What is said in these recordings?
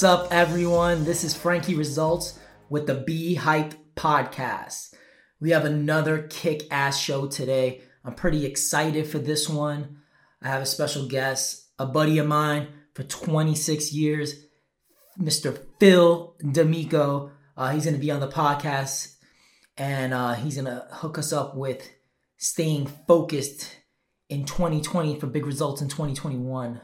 What's up, everyone? This is Frankie Results with the Be Hype podcast. We have another kick ass show today. I'm pretty excited for this one. I have a special guest, a buddy of mine for 26 years, Mr. Phil Damico. Uh, he's going to be on the podcast and uh, he's going to hook us up with staying focused in 2020 for big results in 2021.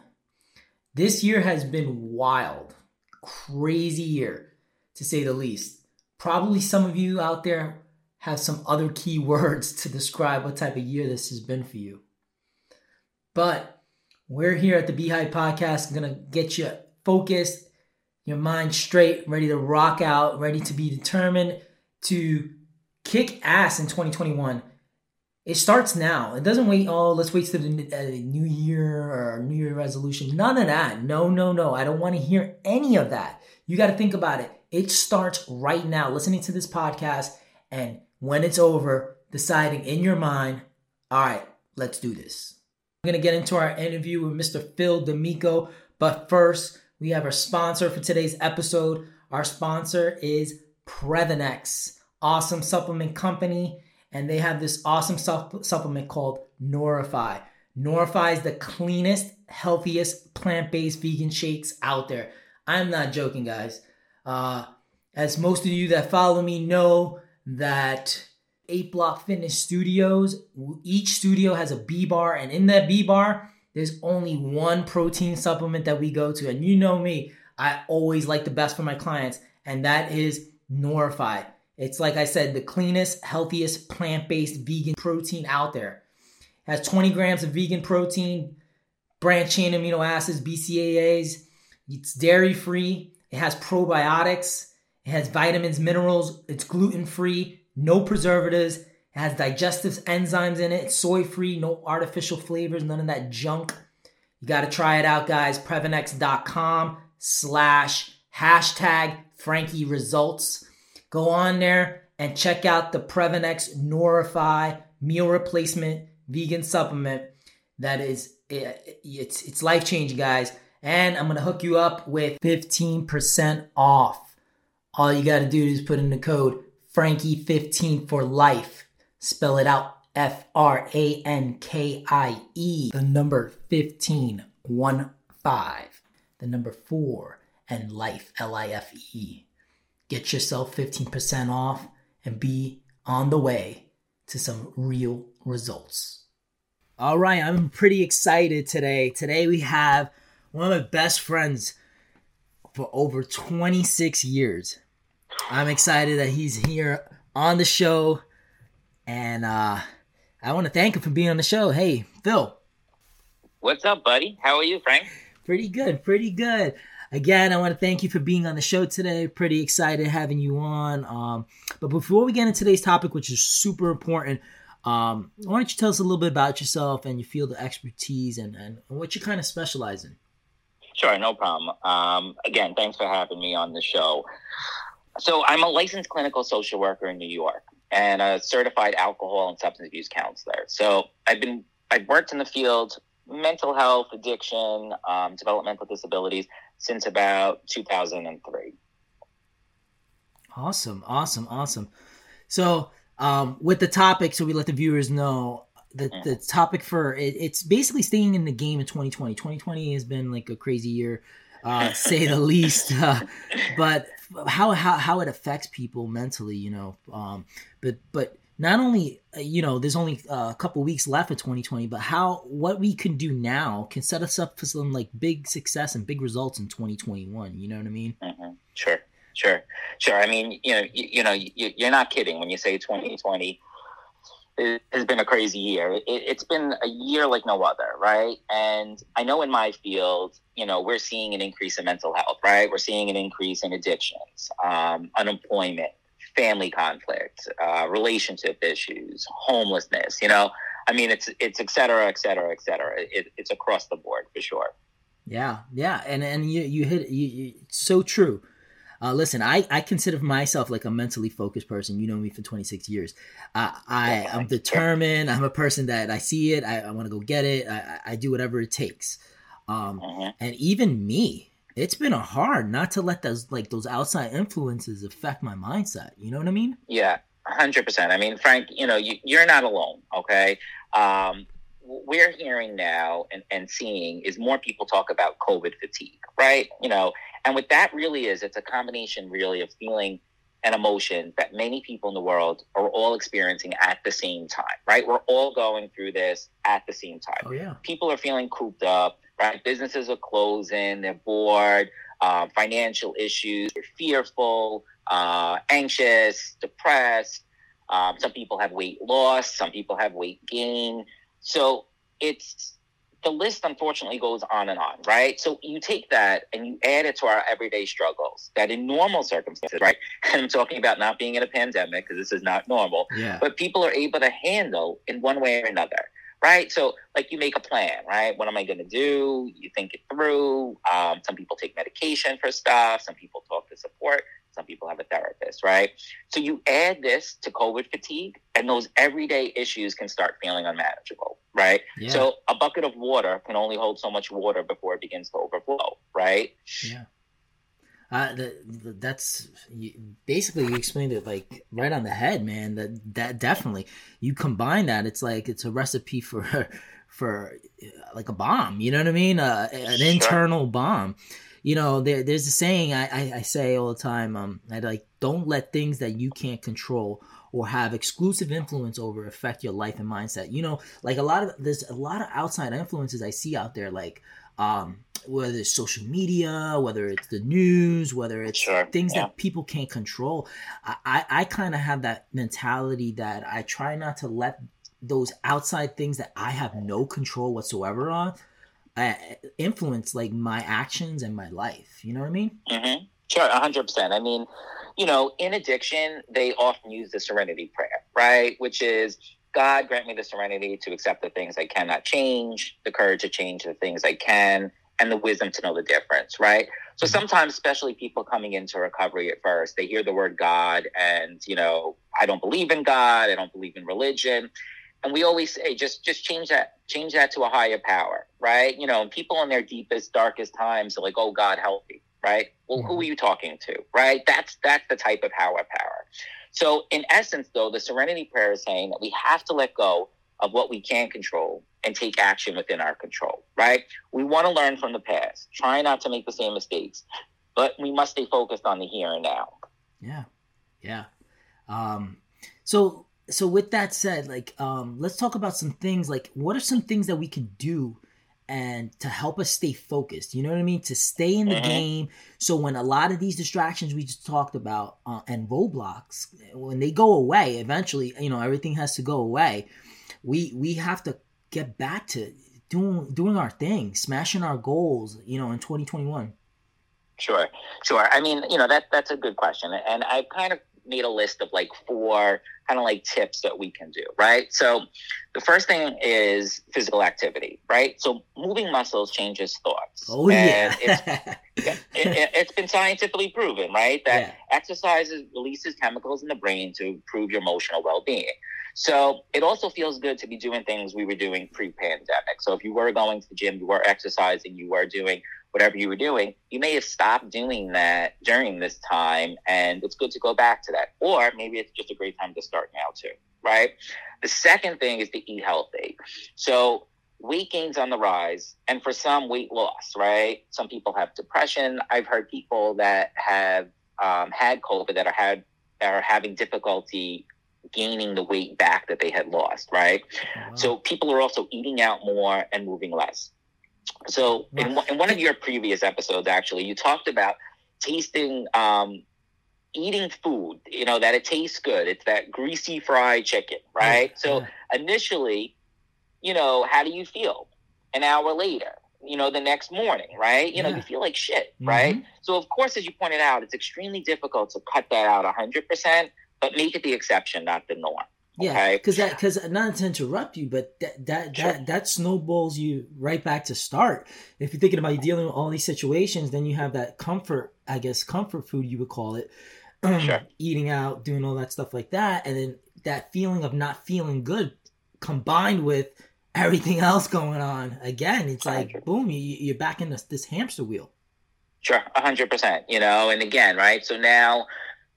This year has been wild, crazy year to say the least. Probably some of you out there have some other key words to describe what type of year this has been for you. But we're here at the Be Hype Podcast, gonna get you focused, your mind straight, ready to rock out, ready to be determined to kick ass in 2021. It starts now. It doesn't wait. Oh, let's wait to the uh, new year or New Year resolution. None of that. No, no, no. I don't want to hear any of that. You got to think about it. It starts right now. Listening to this podcast, and when it's over, deciding in your mind, all right, let's do this. I'm gonna get into our interview with Mr. Phil Damico, but first, we have our sponsor for today's episode. Our sponsor is Previnex, awesome supplement company and they have this awesome supp- supplement called Nourify. Nourify is the cleanest, healthiest plant-based vegan shakes out there. I'm not joking, guys. Uh, as most of you that follow me know, that Eight Block Fitness Studios, each studio has a B bar, and in that B bar, there's only one protein supplement that we go to. And you know me, I always like the best for my clients, and that is Nourify. It's like I said, the cleanest, healthiest plant-based vegan protein out there. It has 20 grams of vegan protein, branched chain amino acids, BCAAs. It's dairy-free. It has probiotics. It has vitamins, minerals. It's gluten-free, no preservatives. It has digestive enzymes in it. It's soy-free, no artificial flavors, none of that junk. You got to try it out, guys. Previnex.com slash hashtag Frankie results. Go on there and check out the Previnex Nourify meal replacement vegan supplement. That is, eh, it's it's life changing, guys. And I'm gonna hook you up with 15% off. All you gotta do is put in the code Frankie15 for life. Spell it out F R A N K I E. The number 15, 1 5. The number 4 and life, L I F E. Get yourself 15% off and be on the way to some real results. All right, I'm pretty excited today. Today we have one of my best friends for over 26 years. I'm excited that he's here on the show and uh I want to thank him for being on the show. Hey, Phil. What's up, buddy? How are you, Frank? Pretty good, pretty good again, I want to thank you for being on the show today. Pretty excited having you on. Um, but before we get into today's topic, which is super important, um, why don't you tell us a little bit about yourself and your field of expertise and, and what you kind of specialize in? Sure, no problem. Um, again, thanks for having me on the show. So, I'm a licensed clinical social worker in New York and a certified alcohol and substance abuse counselor. So, I've been I've worked in the field mental health, addiction, um, developmental disabilities since about 2003. Awesome, awesome, awesome. So, um, with the topic, so we let the viewers know the, mm-hmm. the topic for it, it's basically staying in the game in 2020. 2020 has been like a crazy year, uh, say the least. Uh, but how, how how it affects people mentally, you know. Um, but but not only uh, you know there's only uh, a couple weeks left of 2020 but how what we can do now can set us up for some like big success and big results in 2021 you know what i mean? Mm-hmm. sure sure sure. I mean you know you, you know you, are not kidding when you say 2020 it has been a crazy year. It, it's been a year like no other right? And i know in my field you know we're seeing an increase in mental health right? We're seeing an increase in addictions um, unemployment family conflict, uh, relationship issues, homelessness. You know, I mean, it's it's et cetera, et cetera, et cetera. It, it's across the board for sure. Yeah, yeah, and and you you hit you, you so true. Uh, listen, I, I consider myself like a mentally focused person. You know me for 26 years. Uh, I am determined. I'm a person that I see it. I, I want to go get it. I, I do whatever it takes. Um, mm-hmm. And even me, it's been a hard not to let those like those outside influences affect my mindset. You know what I mean? Yeah, hundred percent. I mean, Frank, you know, you, you're not alone. Okay. Um, we're hearing now and, and seeing is more people talk about COVID fatigue, right? You know, and what that really is, it's a combination really of feeling and emotion that many people in the world are all experiencing at the same time, right? We're all going through this at the same time. Oh yeah. People are feeling cooped up, right? Businesses are closing, they're bored, uh, financial issues, they're fearful, uh, anxious, depressed. Um, some people have weight loss, some people have weight gain. So it's the list unfortunately goes on and on, right? So you take that and you add it to our everyday struggles that in normal circumstances, right? And I'm talking about not being in a pandemic because this is not normal, Yeah. but people are able to handle in one way or another, right? So like you make a plan, right? What am I going to do? You think it through. Um, some people take medication for stuff. Some people talk to support. Some people have a therapist, right? So you add this to COVID fatigue, and those everyday issues can start feeling unmanageable, right? Yeah. So a bucket of water can only hold so much water before it begins to overflow, right? Yeah. Uh, the, that's you, basically you explained it like right on the head, man. That that definitely you combine that, it's like it's a recipe for for uh, like a bomb. You know what I mean? Uh, an Sure. internal bomb. You know, there, there's a saying I, I, I say all the time. Um, I like don't let things that you can't control or have exclusive influence over affect your life and mindset. You know, like a lot of there's a lot of outside influences I see out there, like um, whether it's social media, whether it's the news, whether it's Sure, things yeah. that people can't control. I, I, I kind of have that mentality that I try not to let those outside things that I have no control whatsoever on uh, influence like my actions and my life. You know what I mean? Mm-hmm. Sure, hundred percent. I mean, you know, in addiction, they often use the Serenity Prayer, right? Which is God grant me the serenity to accept the things I cannot change, the courage to change the things I can, and the wisdom to know the difference, right? So mm-hmm. sometimes, especially people coming into recovery at first, they hear the word God, and you know, I don't believe in God, I don't believe in religion, and we always say just just change that change that to a higher power right? You know and people in their deepest darkest times are like oh god help me right? Well who mm-hmm. are you talking to? Right? That's that's the type of power power. So in essence though the serenity prayer is saying that we have to let go of what we can't control and take action within our control right we want to learn from the past try not to make the same mistakes but we must stay focused on the here and now Yeah, yeah. Um, so so with that said, like, um, let's talk about some things. Like, what are some things that we can do and to help us stay focused? You know what I mean? To stay in the Mhm. game. So when a lot of these distractions we just talked about uh, and roadblocks, when they go away, eventually, you know, everything has to go away. We we have to get back to doing doing our thing, smashing our goals. You know, in 2021. Sure, sure. I mean, you know, that that's a good question, and I've kind of made a list of like four kind of like tips that we can do, right? So, the first thing is physical activity, right? So, moving muscles changes thoughts. Oh And yeah. it, it, it's been scientifically proven, right? That Yeah. exercise releases chemicals in the brain to improve your emotional well-being. So it also feels good to be doing things we were doing pre-pandemic. So if you were going to the gym, you were exercising, you were doing whatever you were doing, you may have stopped doing that during this time, and it's good to go back to that. Or maybe it's just a great time to start now too, right? The second thing is to eat healthy. So weight gain's on the rise, and for some, weight loss, right? Some people have depression. I've heard people that have um, had COVID that are had that are having difficulty gaining the weight back that they had lost, right? Wow. So people are also eating out more and moving less. So in, one- in one of your previous episodes, actually, you talked about tasting, um, eating food. You know that it tastes good. It's that greasy fried chicken, right? So Yeah. initially, you know, how do you feel? An hour later, you know, the next morning, right? You know, Yeah. you feel like shit, right? So of course, as you pointed out, it's extremely difficult to cut that out hundred percent, but make it the exception, not the norm. Yeah, Okay. because that because uh, not to interrupt you, but that that Sure. that that snowballs you right back to start. If you're thinking about dealing with all these situations, then you have that comfort, I guess, comfort food you would call it, Sure. eating out, doing all that stuff like that, and then that feeling of not feeling good combined with everything else going on. Again, it's like Hundred. boom, you, you're back in this, this hamster wheel. Sure, hundred percent. You know, and again, right? So now,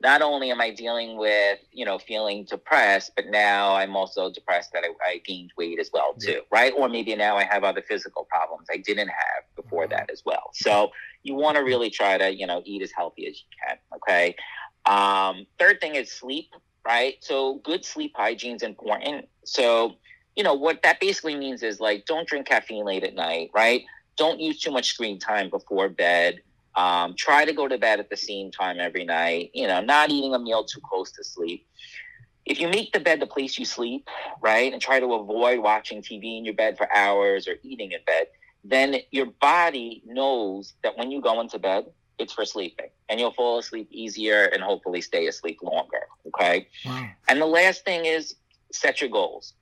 not only am I dealing with you know feeling depressed, but now I'm also depressed that I, I gained weight as well too, yeah. right? Or maybe now I have other physical problems I didn't have before mm-hmm. that as well. So you want to really try to you know eat as healthy as you can. Okay. Um, third thing is sleep, right? So good sleep hygiene is important. So you know what that basically means is like don't drink caffeine late at night, right? Don't use too much screen time before bed um, try to go to bed at the same time every night. You know, not eating a meal too close to sleep. If you make the bed the place you sleep, right, and try to avoid watching TV in your bed for hours or eating in bed, then your body knows that when you go into bed, it's for sleeping and you'll fall asleep easier and hopefully stay asleep longer. Okay. Wow. And the last thing is set your goals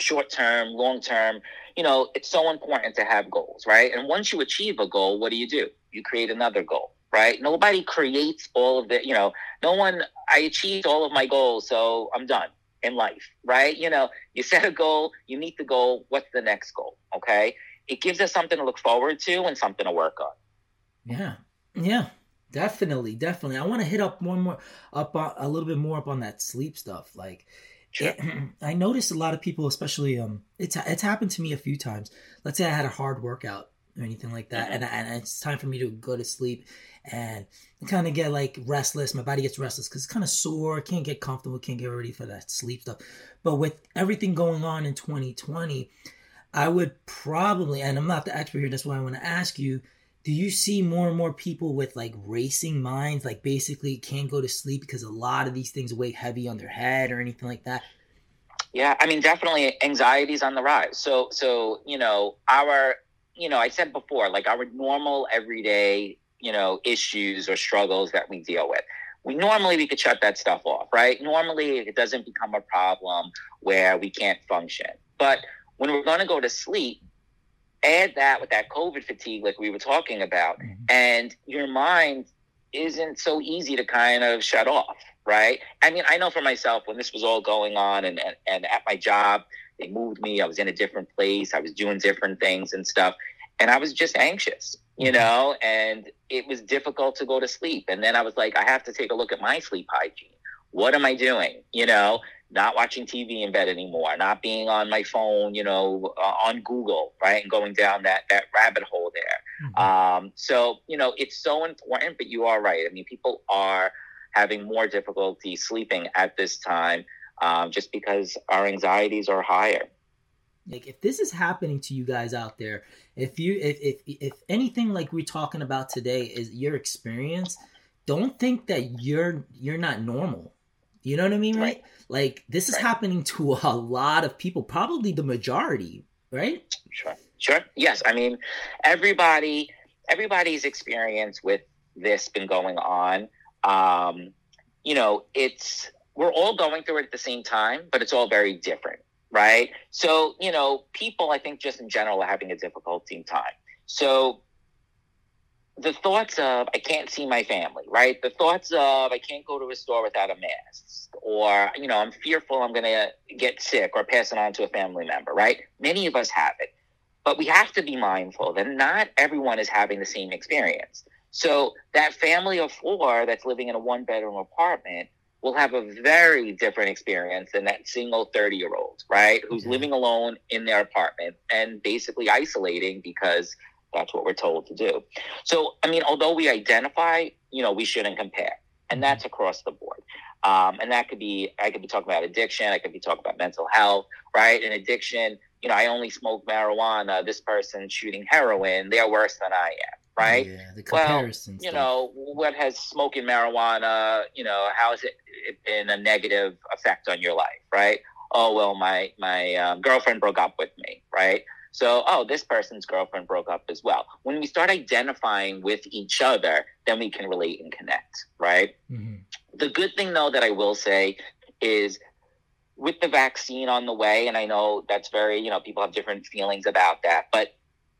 short term, long term. You know, it's so important to have goals, right? And once you achieve a goal, what do you do? You create another goal, right? Nobody creates all of the, you know, no one, I achieved all of my goals, so I'm done in life, right? You know, you set a goal, you meet the goal, what's the next goal? Okay. It gives us something to look forward to and something to work on. Yeah. Yeah. Definitely, definitely. I want to hit up one more up on, a little bit more up on that sleep stuff. Like Sure. I noticed a lot of people, especially um, it's it's happened to me a few times. Let's say I had a hard workout or anything like that, and, and it's time for me to go to sleep, and kind of get like restless. My body gets restless because it's kind of sore. Can't get comfortable. Can't get ready for that sleep stuff. But with everything going on in 2020, I would probably, and I'm not the expert here. That's why I want to ask you do you see more and more people with like racing minds like basically can't go to sleep because a lot of these things weigh heavy on their head or anything like that yeah i mean definitely anxiety's on the rise so so you know our you know i said before like our normal everyday you know issues or struggles that we deal with we normally we could shut that stuff off right normally it doesn't become a problem where we can't function but when we're going to go to sleep add that with that COVID fatigue, like we were talking about, mm-hmm. and your mind isn't so easy to kind of shut off, right? I mean, I know for myself when this was all going on and, and, and at my job, they moved me, I was in a different place, I was doing different things and stuff, and I was just anxious, you mm-hmm. know, and it was difficult to go to sleep. And then I was like, I have to take a look at my sleep hygiene. What am I doing? You know, not watching TV in bed anymore, not being on my phone, you know, uh, on Google, right, and going down that that rabbit hole there. Mm-hmm. Um, so you know, it's so important. But you are right. I mean, people are having more difficulty sleeping at this time um, just because our anxieties are higher. Like if this is happening to you guys out there, if you if if if anything like we're talking about today is your experience, don't think that you're you're not normal you know what I mean, right? right? Like this is right. happening to a lot of people, probably the majority, right? Sure. Sure. Yes. I mean, everybody, everybody's experience with this been going on. Um, you know, it's we're all going through it at the same time, but it's all very different, right? So, you know, people I think just in general are having a difficult time. So the thoughts of I can't see my family, right? The thoughts of I can't go to a store without a mask, or you know, I'm fearful I'm going to get sick or pass it on to a family member, right? Many of us have it, but we have to be mindful that not everyone is having the same experience. So that family of four that's living in a one bedroom apartment will have a very different experience than that single 30 year old, right? Who's mm-hmm. living alone in their apartment and basically isolating because that's what we're told to do. So, I mean, although we identify, you know, we shouldn't compare. And that's across the board. Um, and that could be, I could be talking about addiction. I could be talking about mental health, right? And addiction, you know, I only smoke marijuana. This person shooting heroin, they're worse than I am, right? Yeah, the comparison. Well, you know, what has smoking marijuana, you know, how has it been a negative effect on your life, right? Oh, well, my, my um, girlfriend broke up with me, right? So, oh, this person's girlfriend broke up as well. When we start identifying with each other, then we can relate and connect, right? Mm-hmm. The good thing, though, that I will say is with the vaccine on the way, and I know that's very, you know, people have different feelings about that, but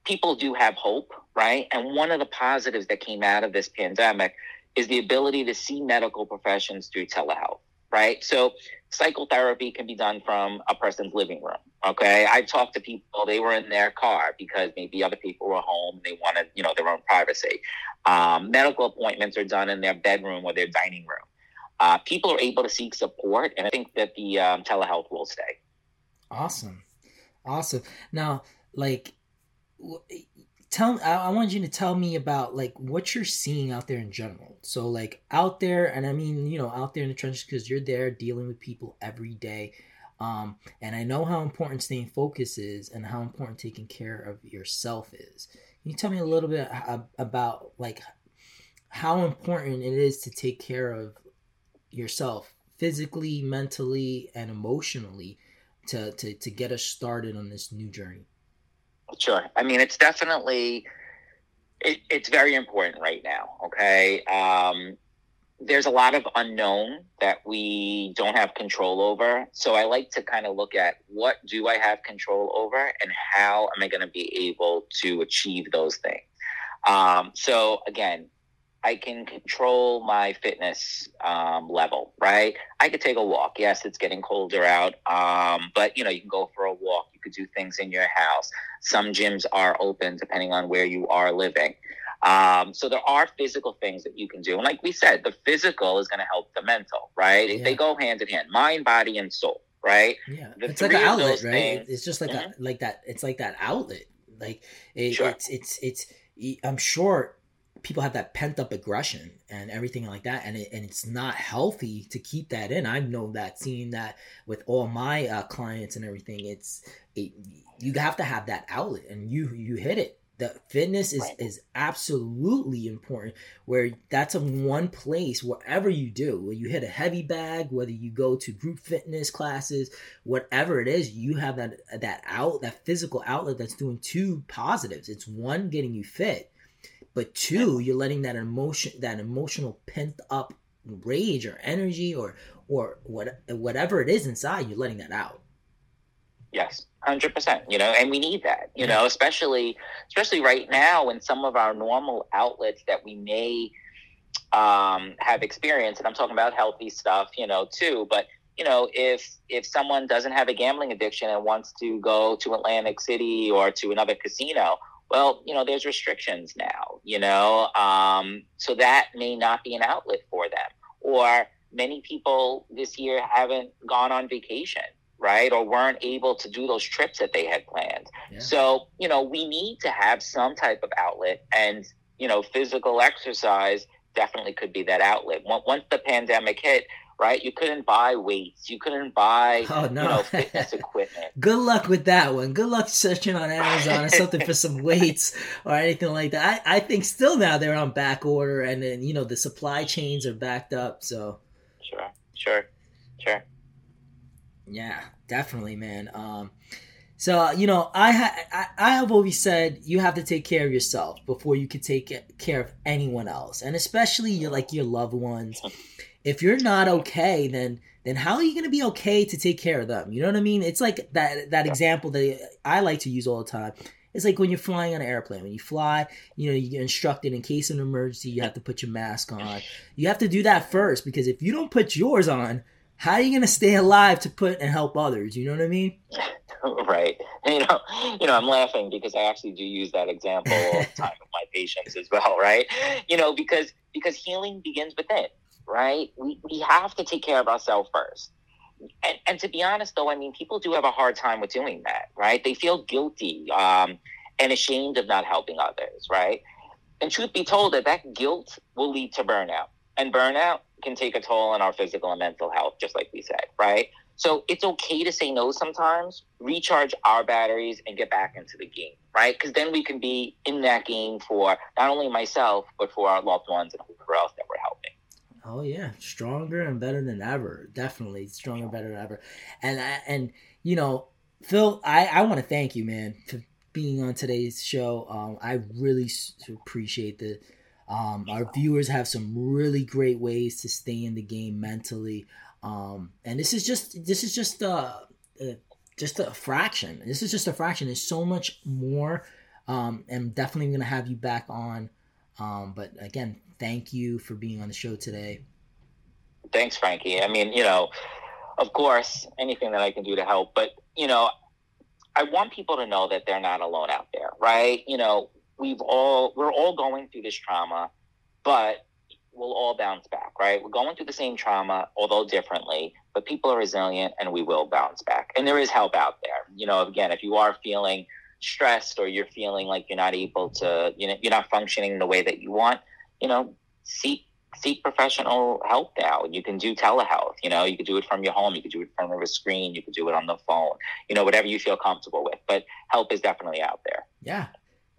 people do have hope, right? And one of the positives that came out of this pandemic is the ability to see medical professions through telehealth, right? So, psychotherapy can be done from a person's living room Okay, I talked to people; they were in their car because maybe other people were home. and They wanted, you know, their own privacy. Um, medical appointments are done in their bedroom or their dining room. Uh, people are able to seek support, and I think that the um, telehealth will stay. Awesome, awesome. Now, like, tell I, I want you to tell me about like what you're seeing out there in general. So, like out there, and I mean, you know, out there in the trenches because you're there dealing with people every day um, and I know how important staying focused is and how important taking care of yourself is. Can you tell me a little bit about like how important it is to take care of yourself physically, mentally, and emotionally to, to, to get us started on this new journey? Sure. I mean, it's definitely, it, it's very important right now. Okay. Um, there's a lot of unknown that we don't have control over. So I like to kind of look at what do I have control over and how am I going to be able to achieve those things. Um, so again, I can control my fitness um, level, right? I could take a walk. Yes, it's getting colder out, um, but you know you can go for a walk. You could do things in your house. Some gyms are open depending on where you are living. Um, so there are physical things that you can do. And like we said, the physical is going to help the mental, right? Yeah. They go hand in hand, mind, body, and soul, right? Yeah. The it's like an outlet, right? Things, it's just like mm-hmm. a, like that. It's like that outlet. Like it, sure. it's, it's, it's, I'm sure people have that pent up aggression and everything like that and, it, and it's not healthy to keep that in. I know that seeing that with all my uh, clients and everything. It's it, you have to have that outlet and you you hit it. The fitness is, right. is absolutely important where that's a one place wherever you do where you hit a heavy bag whether you go to group fitness classes whatever it is you have that that out that physical outlet that's doing two positives. It's one getting you fit but two you're letting that emotion that emotional pent up rage or energy or or what whatever it is inside you're letting that out yes Hundred percent, you know, and we need that, you know, especially especially right now when some of our normal outlets that we may um, have experienced, and I'm talking about healthy stuff, you know, too. But you know, if if someone doesn't have a gambling addiction and wants to go to Atlantic City or to another casino, well, you know, there's restrictions now, you know, um, so that may not be an outlet for them. Or many people this year haven't gone on vacation right? Or weren't able to do those trips that they had planned. Yeah. So, you know, we need to have some type of outlet and, you know, physical exercise definitely could be that outlet. Once the pandemic hit, right? You couldn't buy weights. You couldn't buy oh, no. you know, fitness equipment. Good luck with that one. Good luck searching on Amazon or something for some weights or anything like that. I, I think still now they're on back order and then, you know, the supply chains are backed up. So Sure, sure, sure. Yeah, definitely, man. Um, so you know, I, ha- I I have always said you have to take care of yourself before you can take care of anyone else, and especially your like your loved ones. If you're not okay, then then how are you going to be okay to take care of them? You know what I mean? It's like that that example that I like to use all the time. It's like when you're flying on an airplane. When you fly, you know, you get instructed in case of an emergency, you have to put your mask on. You have to do that first because if you don't put yours on, how are you going to stay alive to put and help others? You know what I mean? right. You know, you know, I'm laughing because I actually do use that example all the time with my patients as well, right? You know, because because healing begins within, right? We we have to take care of ourselves first. And, and to be honest, though, I mean, people do have a hard time with doing that, right? They feel guilty um, and ashamed of not helping others, right? And truth be told, that that guilt will lead to burnout, and burnout can take a toll on our physical and mental health, just like we said, right? So it's okay to say no sometimes, recharge our batteries, and get back into the game, right? Because then we can be in that game for not only myself, but for our loved ones and whoever else that. Oh yeah, stronger and better than ever. Definitely stronger, better than ever. And and you know, Phil, I I want to thank you, man, for being on today's show. Um, I really appreciate the um, our viewers have some really great ways to stay in the game mentally, um, and this is just this is just a, uh, uh, just a fraction. This is just a fraction. There's so much more. Um, I'm definitely gonna have you back on. Um, but again, thank you for being on the show today. Thanks, Frankie. I mean, you know, of course, anything that I can do to help, but you know, I want people to know that they're not alone out there, right? You know, we've all we're all going through this trauma, but we'll all bounce back, right? We're going through the same trauma, although differently, but people are resilient and we will bounce back. And there is help out there. You know, again, if you are feeling stressed or you're feeling like you're not able to, you know, you're not functioning the way that you want, you know, seek seek professional help now. You can do telehealth. You know, you could do it from your home. You could do it from a screen. You could do it on the phone. You know, whatever you feel comfortable with. But help is definitely out there. Yeah,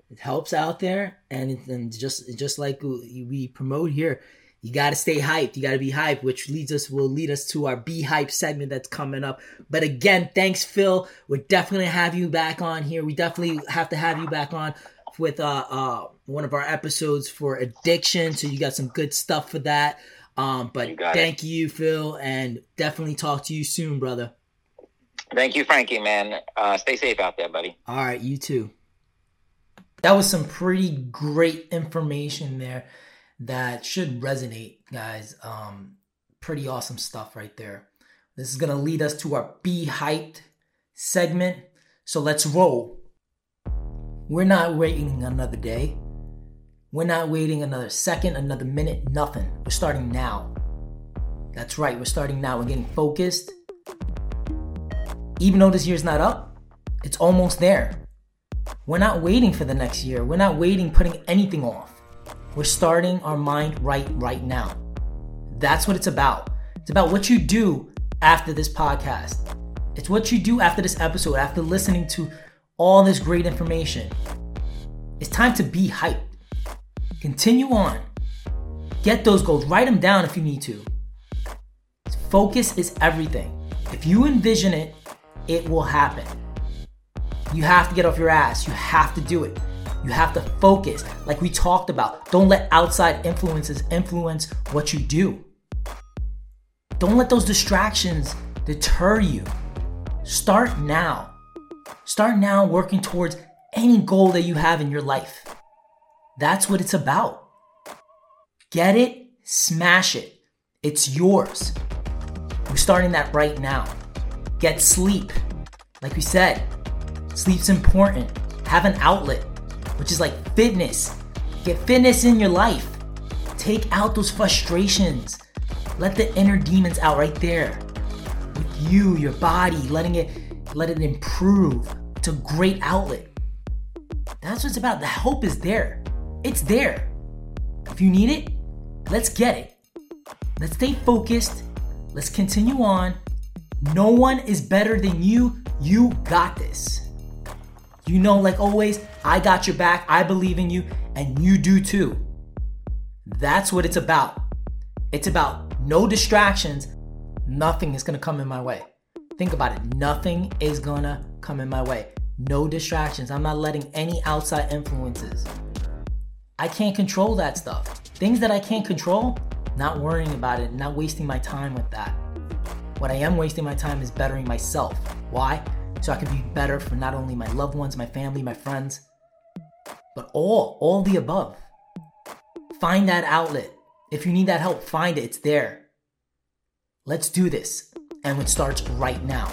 it helps out there, and, and just just like we promote here, you got to stay hyped. You got to be hyped, which leads us will lead us to our be hype segment that's coming up. But again, thanks, Phil. We're definitely have you back on here. We definitely have to have you back on with uh, uh one of our episodes for addiction. So you got some good stuff for that. Um, but you thank it. you, Phil, and definitely talk to you soon, brother. Thank you, Frankie, man. Uh, stay safe out there, buddy. All right, you too. That was some pretty great information there that should resonate, guys. Um, pretty awesome stuff right there. This is going to lead us to our Be Hyped segment. So let's roll. We're not waiting another day. We're not waiting another second, another minute, nothing. We're starting now. That's right, we're starting now. We're getting focused. Even though this year's not up, it's almost there. We're not waiting for the next year. We're not waiting, putting anything off. We're starting our mind right right now. That's what it's about. It's about what you do after this podcast. It's what you do after this episode, after listening to all this great information. It's time to be hyped. Continue on. Get those goals. Write them down if you need to. Focus is everything. If you envision it, it will happen. You have to get off your ass. You have to do it. You have to focus, like we talked about. Don't let outside influences influence what you do. Don't let those distractions deter you. Start now. Start now working towards any goal that you have in your life. That's what it's about. Get it, smash it. It's yours. We're starting that right now. Get sleep. Like we said, sleep's important. Have an outlet, which is like fitness. Get fitness in your life. Take out those frustrations. Let the inner demons out right there. With you, your body, letting it let it improve. It's a great outlet. That's what it's about. The hope is there. It's there. If you need it, let's get it. Let's stay focused. Let's continue on. No one is better than you. You got this. You know, like always, I got your back. I believe in you, and you do too. That's what it's about. It's about no distractions. Nothing is gonna come in my way. Think about it. Nothing is gonna come in my way. No distractions. I'm not letting any outside influences. I can't control that stuff. Things that I can't control, not worrying about it, not wasting my time with that. What I am wasting my time is bettering myself. Why? So I can be better for not only my loved ones, my family, my friends, but all, all the above. Find that outlet. If you need that help, find it. It's there. Let's do this and it starts right now.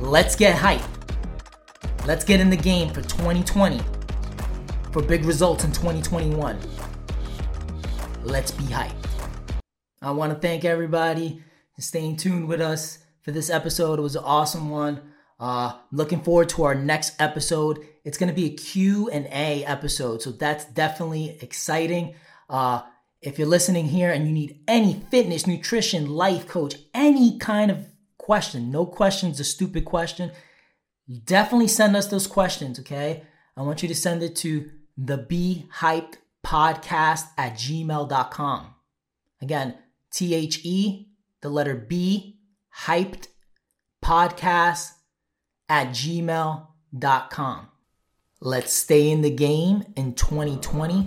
Let's get hype. Let's get in the game for 2020 for big results in 2021. Let's be hype. I want to thank everybody for staying tuned with us for this episode. It was an awesome one. Uh, looking forward to our next episode. It's going to be a Q&A episode, so that's definitely exciting. Uh, if you're listening here and you need any fitness, nutrition, life coach, any kind of question, no question's a stupid question, definitely send us those questions, okay? I want you to send it to the Be Hyped podcast at gmail.com. Again, T H E, the letter B, hyped podcast at gmail.com. Let's stay in the game in 2020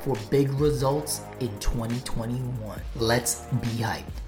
for big results in 2021. Let's be hyped.